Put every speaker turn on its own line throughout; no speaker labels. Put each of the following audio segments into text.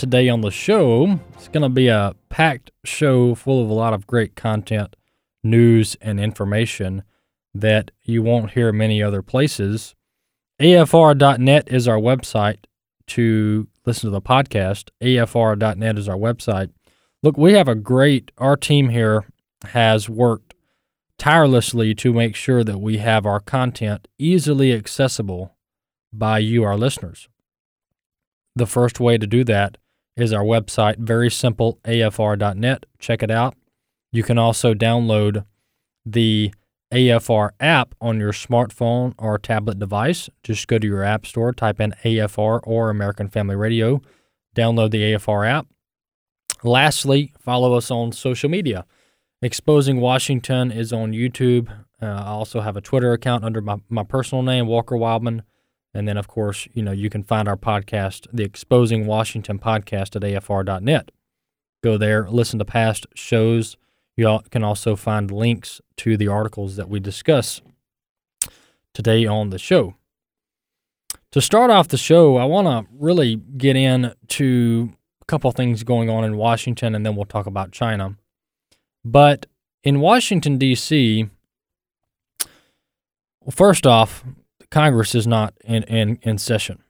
today on the show. It's going to be a packed show full of a lot of great content, news, and information that you won't hear many other places. AFR.net is our website to listen to the podcast. AFR.net is our website. Look, we have a great, our team here has worked tirelessly to make sure that we have our content easily accessible by you, our listeners. The first way to do that is our website, very simple, afr.net. Check it out. You can also download the AFR app on your smartphone or tablet device. Just go to your app store, type in AFR or American Family Radio, download the AFR app. Lastly, follow us on social media. Exposing Washington is on YouTube. Uh, I also have a Twitter account under my, my personal name, Walker Wildman. And then, of course, you know, you can find our podcast, the Exposing Washington podcast at afr.net. Go there, listen to past shows. You can also find links to the articles that we discuss today on the show. To start off the show, I want to really get into a couple things going on in Washington, and then we'll talk about China. But in Washington, D.C., well, first off, Congress is not in, in, in session.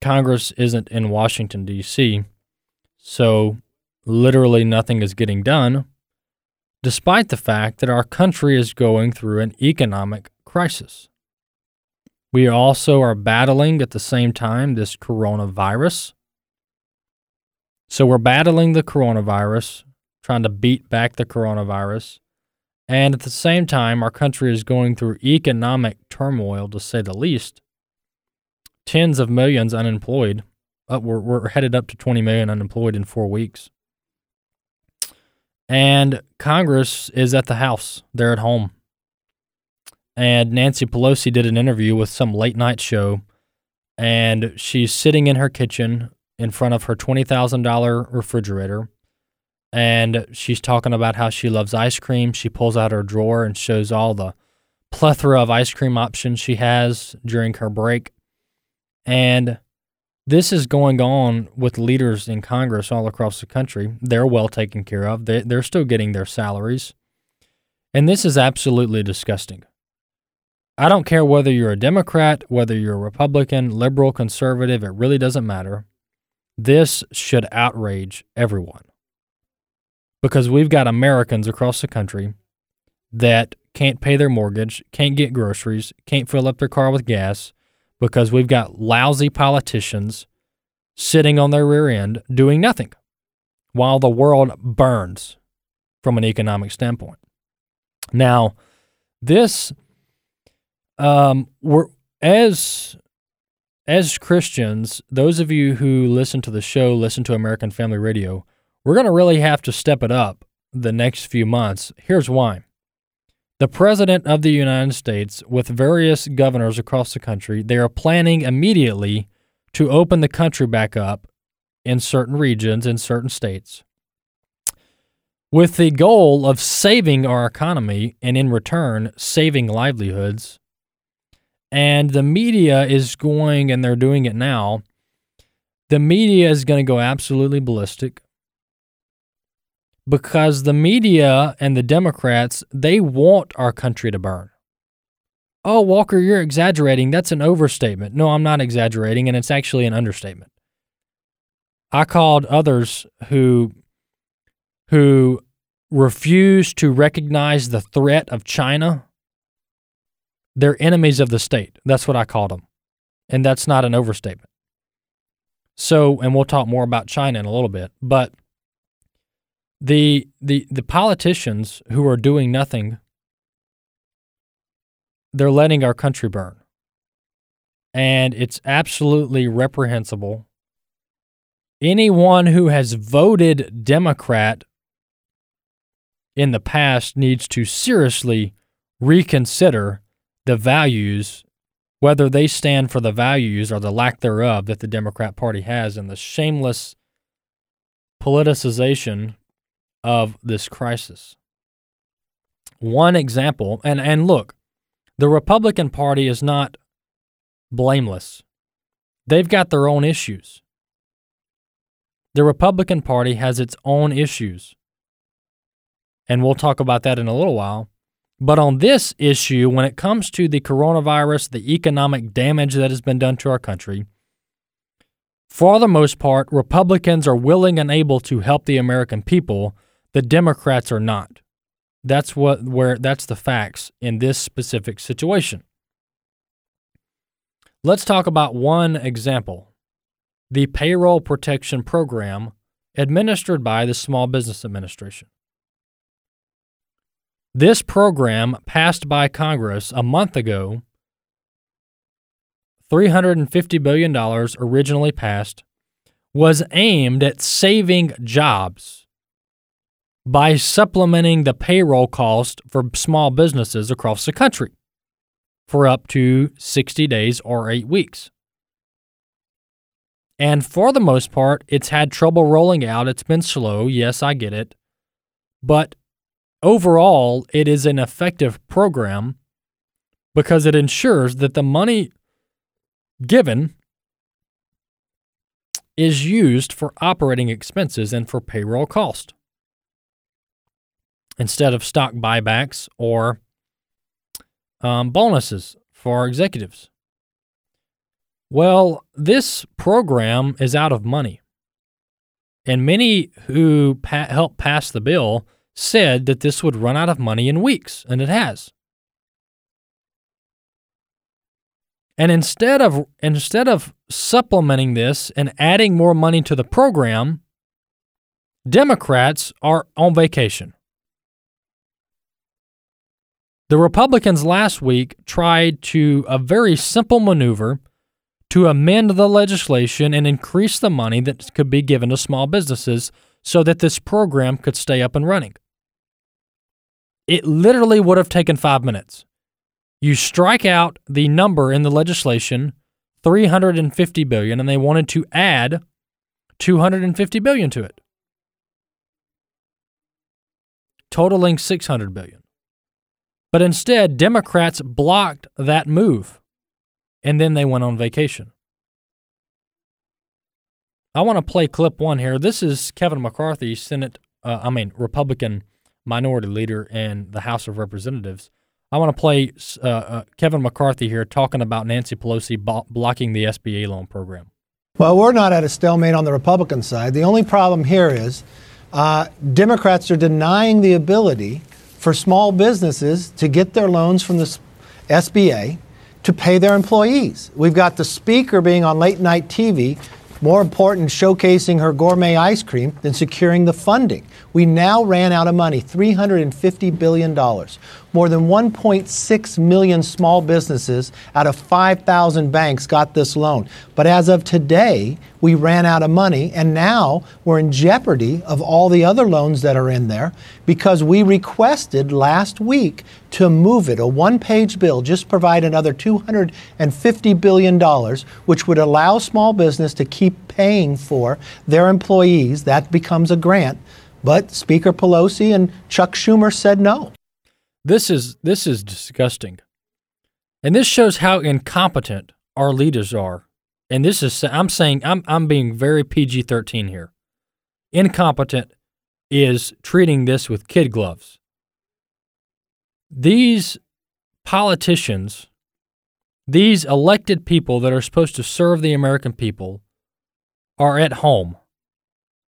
Congress isn't in Washington, D.C., so literally nothing is getting done, despite the fact that our country is going through an economic crisis. We also are battling at the same time this coronavirus. So we're battling the coronavirus, trying to beat back the coronavirus. And at the same time, our country is going through economic turmoil, to say the least. Tens of millions unemployed. Uh, we're, we're headed up to 20 million unemployed in four weeks. And Congress is at the House. They're at home. And Nancy Pelosi did an interview with some late night show. And she's sitting in her kitchen in front of her $20,000 refrigerator and she's talking about how she loves ice cream. She pulls out her drawer and shows all the plethora of ice cream options she has during her break. And this is going on with leaders in Congress all across the country. They're well taken care of, they, they're still getting their salaries. And this is absolutely disgusting. I don't care whether you're a Democrat, whether you're a Republican, liberal, conservative, it really doesn't matter. This should outrage everyone because we've got Americans across the country that can't pay their mortgage, can't get groceries, can't fill up their car with gas because we've got lousy politicians sitting on their rear end doing nothing while the world burns from an economic standpoint. Now, this um we're as as Christians, those of you who listen to the show, listen to American Family Radio, we're going to really have to step it up the next few months. Here's why. The President of the United States, with various governors across the country, they are planning immediately to open the country back up in certain regions, in certain states, with the goal of saving our economy and in return, saving livelihoods. And the media is going, and they're doing it now. The media is going to go absolutely ballistic because the media and the Democrats, they want our country to burn. Oh, Walker, you're exaggerating. That's an overstatement. No, I'm not exaggerating, and it's actually an understatement. I called others who who refuse to recognize the threat of China, they're enemies of the state. That's what I called them. And that's not an overstatement. So, and we'll talk more about China in a little bit, but the the the politicians who are doing nothing they're letting our country burn. And it's absolutely reprehensible. Anyone who has voted Democrat in the past needs to seriously reconsider the values, whether they stand for the values or the lack thereof that the Democrat Party has, and the shameless politicization of this crisis. One example, and, and look, the Republican Party is not blameless. They've got their own issues. The Republican Party has its own issues. And we'll talk about that in a little while. But on this issue, when it comes to the coronavirus, the economic damage that has been done to our country, for the most part, Republicans are willing and able to help the American people. The Democrats are not. That's what where that's the facts in this specific situation. Let's talk about one example. The payroll protection program administered by the Small Business Administration. This program passed by Congress a month ago. $350 billion originally passed was aimed at saving jobs by supplementing the payroll cost for small businesses across the country for up to 60 days or eight weeks. And for the most part, it's had trouble rolling out. It's been slow. Yes, I get it. But overall, it is an effective program because it ensures that the money given is used for operating expenses and for payroll cost instead of stock buybacks or um, bonuses for executives. Well, this program is out of money. And many who pa- helped pass the bill said that this would run out of money in weeks, and it has. And instead of instead of supplementing this and adding more money to the program, Democrats are on vacation. The Republicans last week tried to a very simple maneuver to amend the legislation and increase the money that could be given to small businesses so that this program could stay up and running. It literally would have taken 5 minutes. You strike out the number in the legislation 350 billion and they wanted to add 250 billion to it. Totaling 600 billion. But instead, Democrats blocked that move and then they went on vacation. I want to play clip one here. This is Kevin McCarthy, Senate, uh, I mean, Republican minority leader in the House of Representatives. I want to play uh, uh, Kevin McCarthy here talking about Nancy Pelosi blocking the SBA loan program.
Well, we're not at a stalemate on the Republican side. The only problem here is uh, Democrats are denying the ability for small businesses to get their loans from the SBA to pay their employees. We've got the speaker being on late night TV, more important showcasing her gourmet ice cream than securing the funding. We now ran out of money, $350 billion. More than 1.6 million small businesses out of 5,000 banks got this loan. But as of today, we ran out of money, and now we're in jeopardy of all the other loans that are in there because we requested last week to move it. A one page bill, just provide another $250 billion, which would allow small business to keep paying for their employees. That becomes a grant. But Speaker Pelosi and Chuck Schumer said no.
This is this is disgusting. And this shows how incompetent our leaders are. And this is I'm saying I'm I'm being very PG-13 here. Incompetent is treating this with kid gloves. These politicians, these elected people that are supposed to serve the American people are at home.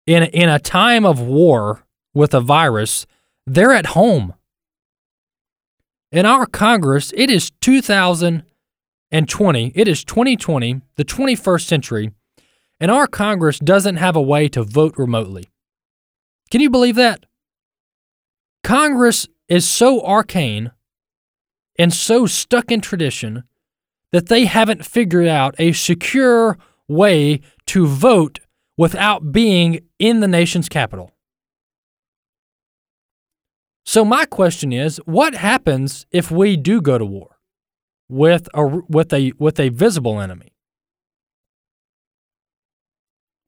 In in a time of war with a virus, They're at home. In our Congress, it is 2020. It is 2020, the 21st century, and our Congress doesn't have a way to vote remotely. Can you believe that? Congress is so arcane and so stuck in tradition that they haven't figured out a secure way to vote without being in the nation's capital. So my question is, what happens if we do go to war with a with a with a visible enemy?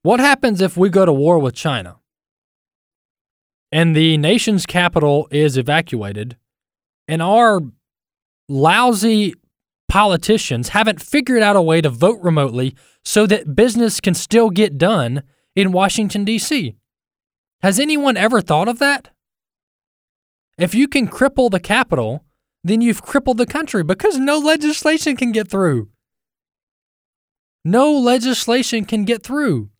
What happens if we go to war with China and the nation's capital is evacuated and our lousy politicians haven't figured out a way to vote remotely so that business can still get done in Washington, D.C.? Has anyone ever thought of that? If you can cripple the capital, then you've crippled the country because no legislation can get through. No legislation can get through.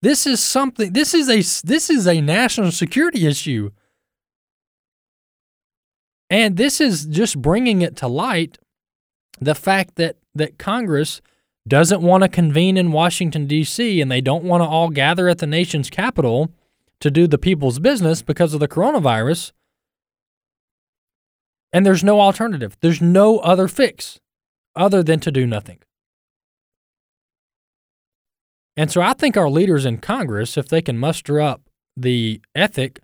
This is something this is a this is a national security issue. And this is just bringing it to light the fact that that Congress doesn't want to convene in Washington D.C. and they don't want to all gather at the nation's capital to do the people's business because of the coronavirus. And there's no alternative. There's no other fix other than to do nothing. And so I think our leaders in Congress, if they can muster up the ethic,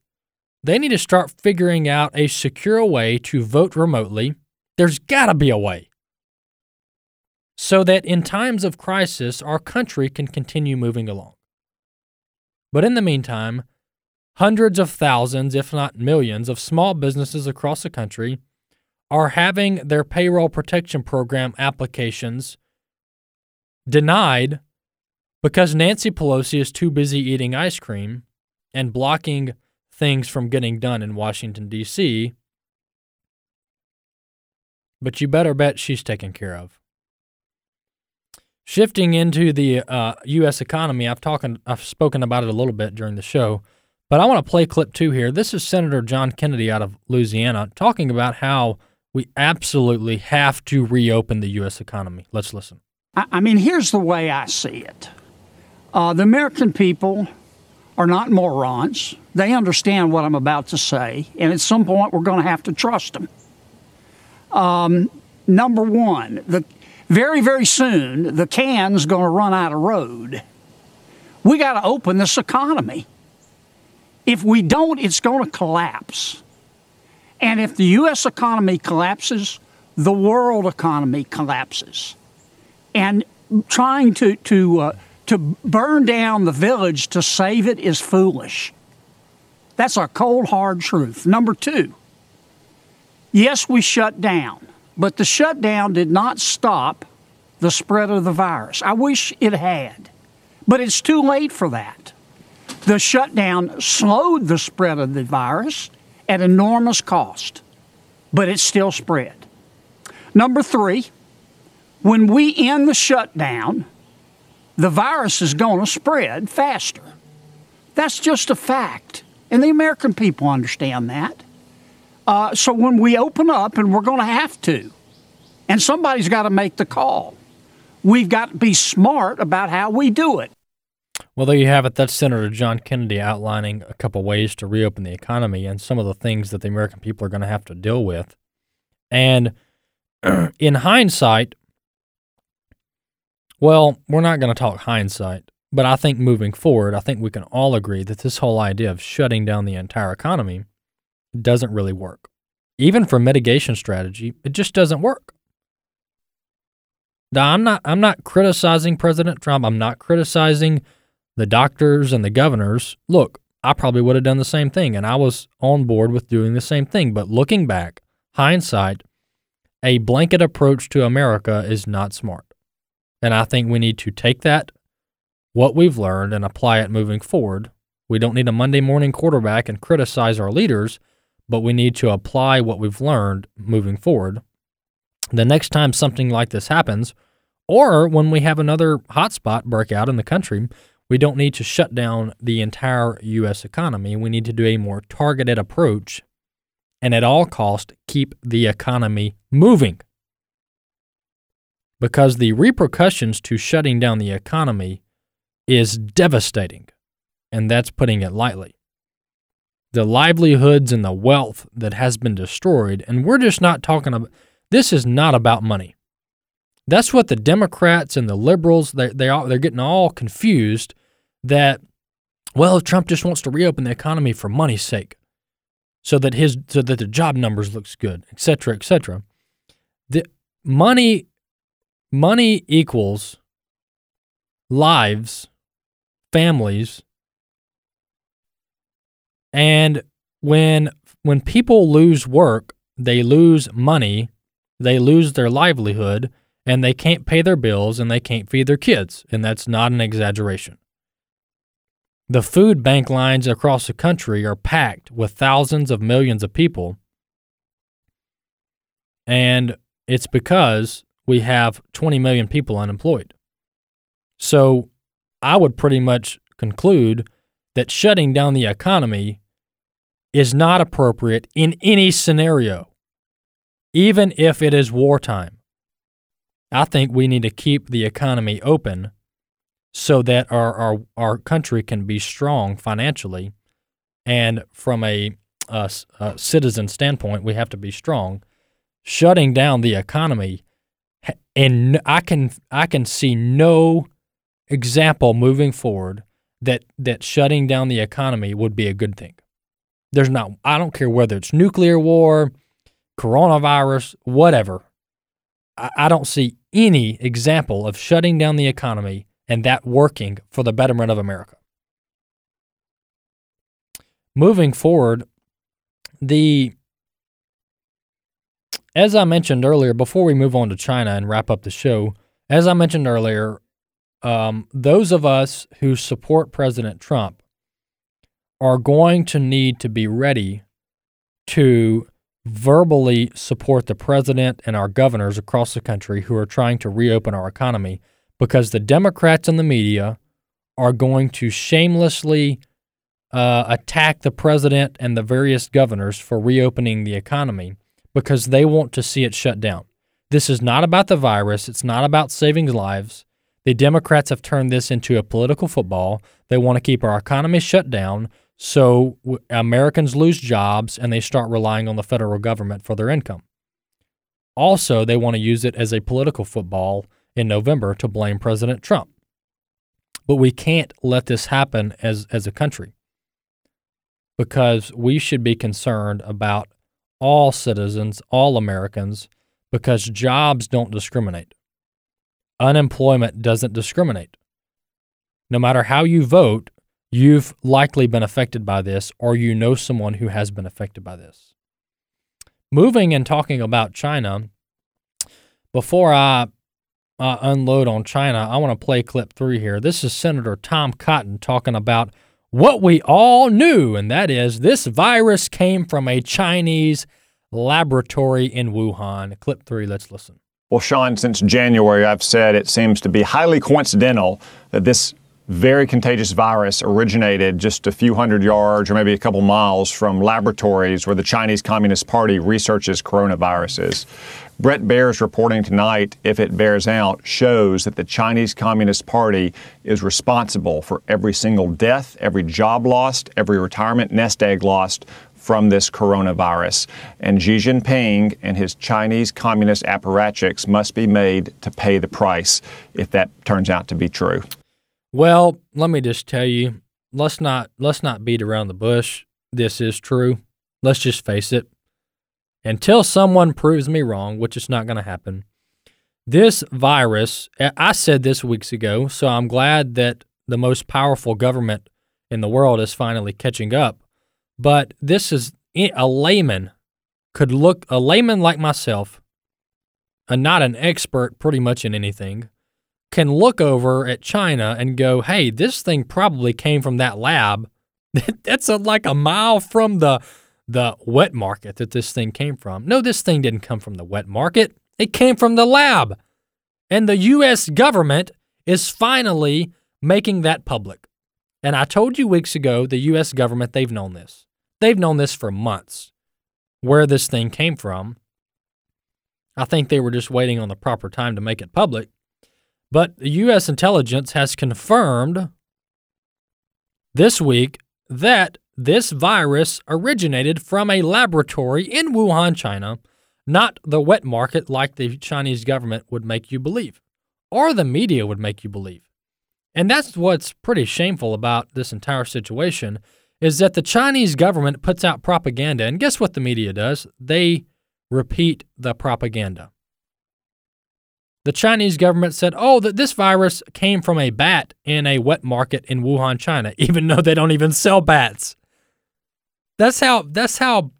they need to start figuring out a secure way to vote remotely. There's got to be a way. So that in times of crisis, our country can continue moving along. But in the meantime, hundreds of thousands, if not millions, of small businesses across the country are having their payroll protection program applications denied because Nancy Pelosi is too busy eating ice cream and blocking things from getting done in Washington, D.C. But you better bet she's taken care of. Shifting into the uh, U.S. economy, I've talking, I've spoken about it a little bit during the show, but I want to play clip two here. This is Senator John Kennedy out of Louisiana talking about how we absolutely have to reopen the U.S. economy. Let's listen.
I mean, here's the way I see it. Uh, the American people are not morons. They understand what I'm about to say, and at some point we're going to have to trust them. Um, number one, the very very soon the can's going to run out of road. We got to open this economy. If we don't, it's going to collapse. And if the U.S. economy collapses, the world economy collapses. And trying to to uh, to burn down the village to save it is foolish. That's a cold, hard truth. Number two, yes, we shut down, but the shutdown did not stop the spread of the virus. I wish it had, but it's too late for that. The shutdown slowed the spread of the virus at enormous cost, but it still spread. Number three, when we end the shutdown, the virus is going to spread faster. That's just a fact. And the American people understand that. Uh, so when we open up, and we're going to have to, and somebody's got to make the call, we've got to be smart about how we do it.
Well, there you have it. That's Senator John Kennedy outlining a couple ways to reopen the economy and some of the things that the American people are going to have to deal with. And in hindsight, well, we're not going to talk hindsight, but I think moving forward, I think we can all agree that this whole idea of shutting down the entire economy doesn't really work. Even for mitigation strategy, it just doesn't work. Now, I'm not I'm not criticizing President Trump. I'm not criticizing the doctors and the governors. Look, I probably would have done the same thing and I was on board with doing the same thing, but looking back, hindsight, a blanket approach to America is not smart. And I think we need to take that, what we've learned, and apply it moving forward. We don't need a Monday morning quarterback and criticize our leaders, but we need to apply what we've learned moving forward. The next time something like this happens, or when we have another hotspot break out in the country, We don't need to shut down the entire U.S. economy. We need to do a more targeted approach and at all cost keep the economy moving. Because the repercussions to shutting down the economy is devastating, and that's putting it lightly. The livelihoods and the wealth that has been destroyed, and we're just not talking about this is not about money. That's what the Democrats and the liberals they they are, they're getting all confused that well Trump just wants to reopen the economy for money's sake so that his so that the job numbers looks good, et cetera, et cetera. The money money equals lives, families, and when when people lose work, they lose money, they lose their livelihood, and they can't pay their bills and they can't feed their kids, and that's not an exaggeration. The food bank lines across the country are packed with thousands of millions of people. And it's because we have 20 million people unemployed. So I would pretty much conclude that shutting down the economy is not appropriate in any scenario, even if it is wartime. I think we need to keep the economy open so that our, our, our country can be strong financially. And from a, a, a citizen standpoint, we have to be strong. Shutting down the economy, and I can I can see no example moving forward that that shutting down the economy would be a good thing. There's not I don't care whether it's nuclear war, coronavirus, whatever. I, I don't see any example of shutting down the economy and that working for the betterment of America. Moving forward, the as I mentioned earlier, before we move on to China and wrap up the show, as I mentioned earlier, um, those of us who support President Trump are going to need to be ready to verbally support the president and our governors across the country who are trying to reopen our economy because the Democrats and the media are going to shamelessly uh, attack the president and the various governors for reopening the economy because they want to see it shut down. This is not about the virus, it's not about saving lives. The Democrats have turned this into a political football. They want to keep our economy shut down so Americans lose jobs and they start relying on the federal government for their income. Also, they want to use it as a political football in November to blame President Trump. But we can't let this happen as, as a country because we should be concerned about all citizens, all Americans, because jobs don't discriminate. Unemployment doesn't discriminate. No matter how you vote, you've likely been affected by this or you know someone who has been affected by this. Moving and talking about China, before I uh, unload on China, I want to play clip three here. This is Senator Tom Cotton talking about what we all knew, and that is this virus came from a Chinese laboratory in Wuhan. Clip three, let's listen.
Well, Sean, since January, I've said it seems to be highly coincidental that this very contagious virus originated just a few hundred yards or maybe a couple miles from laboratories where the Chinese Communist Party researches coronaviruses. Bret Baier's reporting tonight, if it bears out, shows that the Chinese Communist Party is responsible for every single death, every job lost, every retirement nest egg lost from this coronavirus. And Xi Jinping and his Chinese communist apparatchiks must be made to pay the price if that turns out to be true.
Well, let me just tell you, let's not let's not beat around the bush. This is true. Let's just face it. Until someone proves me wrong, which is not going to happen. This virus, I said this weeks ago, so I'm glad that the most powerful government in the world is finally catching up. But this is eh, a layman could look a layman like myself, and not an expert pretty much in anything, can look over at China and go, hey, this thing probably came from that lab. That's a, like a mile from the the wet market that this thing came from. No, this thing didn't come from the wet market. It came from the lab. And the US government is finally making that public. And I told you weeks ago, the U.S. government, they've known this. They've known this for months, where this thing came from. I think they were just waiting on the proper time to make it public. But U.S. intelligence has confirmed this week that this virus originated from a laboratory in Wuhan, China, not the wet market like the Chinese government would make you believe, or the media would make you believe. And that's what's pretty shameful about this entire situation is that the Chinese government puts out propaganda, and guess what the media does? They repeat the propaganda. The Chinese government said, "Oh, that this virus came from a bat in a wet market in Wuhan, China," even though they don't even sell bats. That's how that's how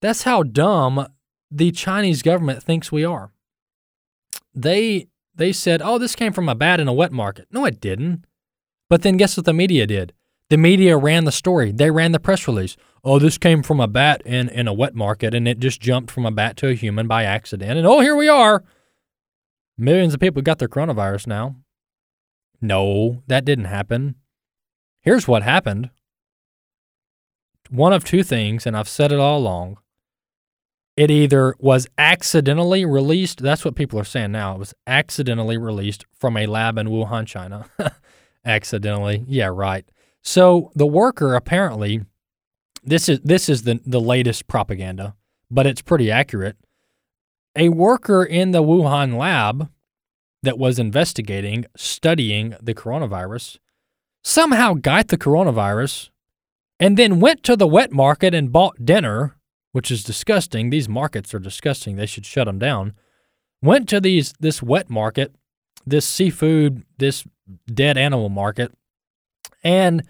that's how dumb the Chinese government thinks we are. They they said, "Oh, this came from a bat in a wet market." No, it didn't. But then guess what the media did? The media ran the story. They ran the press release. Oh, this came from a bat in, in a wet market and it just jumped from a bat to a human by accident. And oh, here we are. Millions of people got their coronavirus now. No, that didn't happen. Here's what happened. One of two things, and I've said it all along. It either was accidentally released, that's what people are saying now. It was accidentally released from a lab in Wuhan, China. accidentally. Yeah, right. So the worker apparently this is this is the the latest propaganda, but it's pretty accurate. A worker in the Wuhan lab that was investigating, studying the coronavirus, somehow got the coronavirus and then went to the wet market and bought dinner, which is disgusting. These markets are disgusting. They should shut them down. Went to these this wet market, this seafood, this dead animal market, and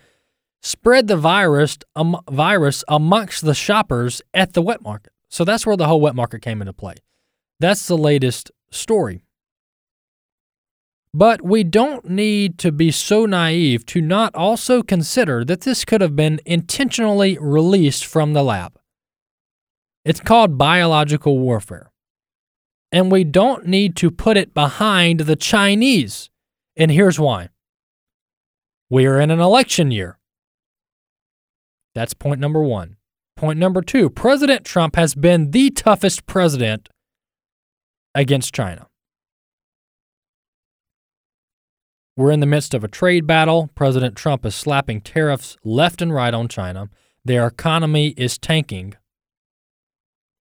spread the virus um, virus amongst the shoppers at the wet market. So that's where the whole wet market came into play. That's the latest story. But we don't need to be so naive to not also consider that this could have been intentionally released from the lab. It's called biological warfare. And we don't need to put it behind the Chinese. And here's why we are in an election year. That's point number one. Point number two President Trump has been the toughest president against China. We're in the midst of a trade battle. President Trump is slapping tariffs left and right on China. Their economy is tanking.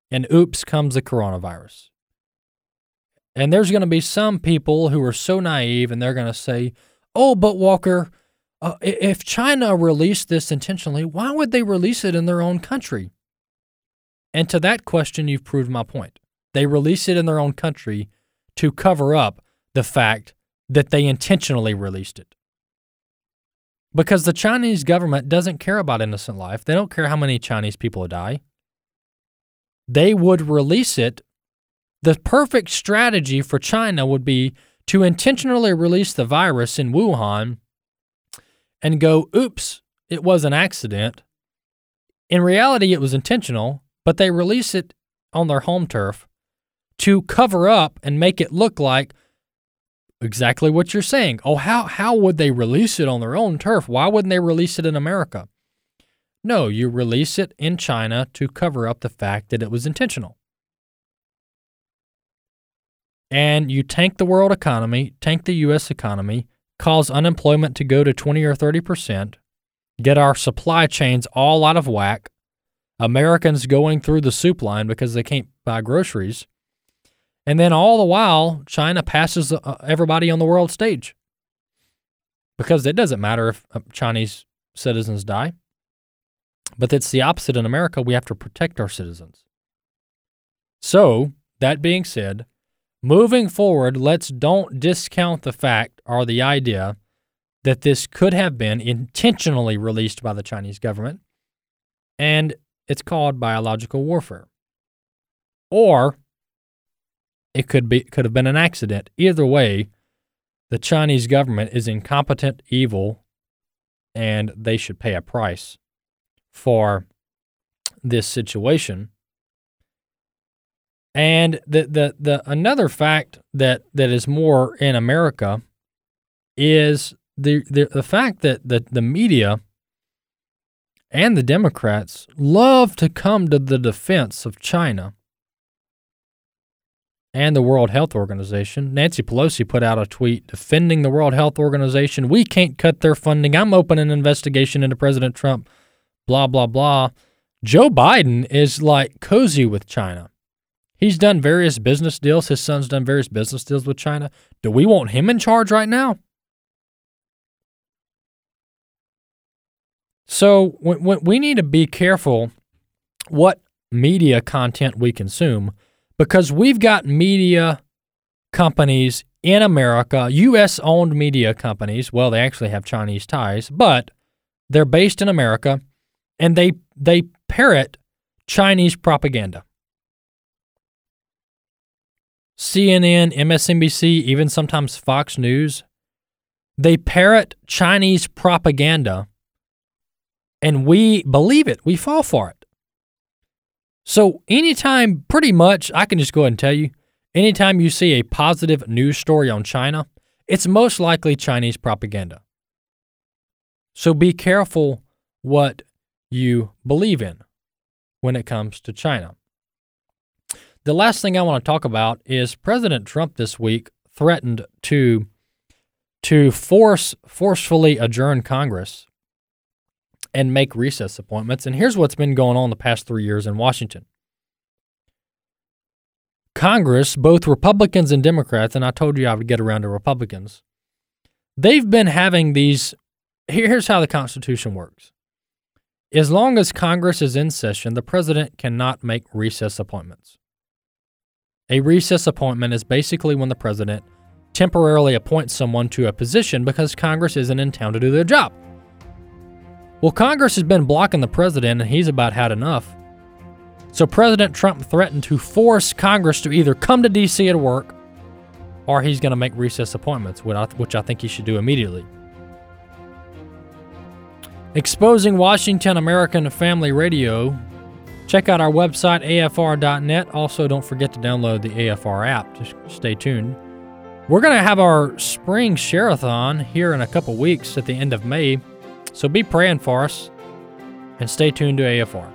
And oops comes the coronavirus. And there's going to be some people who are so naive and they're going to say, oh, but Walker, uh, if China released this intentionally, why would they release it in their own country? And to that question, you've proved my point. They release it in their own country to cover up the fact that they intentionally released it. Because the Chinese government doesn't care about innocent life. They don't care how many Chinese people die. They would release it. The perfect strategy for China would be to intentionally release the virus in Wuhan and go, oops, it was an accident. In reality, it was intentional, but they release it on their home turf to cover up and make it look like exactly what you're saying. Oh, how, how would they release it on their own turf? Why wouldn't they release it in America? No, you release it in China to cover up the fact that it was intentional. And you tank the world economy, tank the U.S. economy, cause unemployment to go to 20 or 30 percent, get our supply chains all out of whack, Americans going through the soup line because they can't buy groceries, and then all the while, China passes uh, everybody on the world stage because it doesn't matter if uh, Chinese citizens die. But it's the opposite in America. We have to protect our citizens. So, that being said, moving forward, let's don't discount the fact or the idea that this could have been intentionally released by the Chinese government, and it's called biological warfare. Or it could be could have been an accident. Either way, the Chinese government is incompetent, evil, and they should pay a price for this situation. And the, the, the another fact that, that is more in America is the the, the fact that the, the media and the Democrats love to come to the defense of China and the World Health Organization. Nancy Pelosi put out a tweet defending the World Health Organization. We can't cut their funding. I'm opening an investigation into President Trump. Blah, blah, blah. Joe Biden is like cozy with China. He's done various business deals. His son's done various business deals with China. Do we want him in charge right now? So we need to be careful what media content we consume because we've got media companies in America, US owned media companies. Well, they actually have Chinese ties, but they're based in America and they they parrot Chinese propaganda. CNN, MSNBC, even sometimes Fox News, they parrot Chinese propaganda and we believe it. We fall for it. So, anytime, pretty much, I can just go ahead and tell you, anytime you see a positive news story on China, it's most likely Chinese propaganda. So, be careful what you believe in when it comes to China. The last thing I want to talk about is President Trump this week threatened to to force forcefully adjourn Congress and make recess appointments. And here's what's been going on the past three years in Washington Congress, both Republicans and Democrats, and I told you I would get around to Republicans, they've been having these. Here's how the Constitution works. As long as Congress is in session, the president cannot make recess appointments. A recess appointment is basically when the president temporarily appoints someone to a position because Congress isn't in town to do their job. Well, Congress has been blocking the president, and he's about had enough. So President Trump threatened to force Congress to either come to D.C. at work or he's going to make recess appointments, which I think he should do immediately. Exposing Washington American Family Radio. Check out our website, afr.net. Also, don't forget to download the AFR app. Just stay tuned. We're going to have our spring share-a-thon here in a couple weeks at the end of May. So be praying for us and stay tuned to AFR.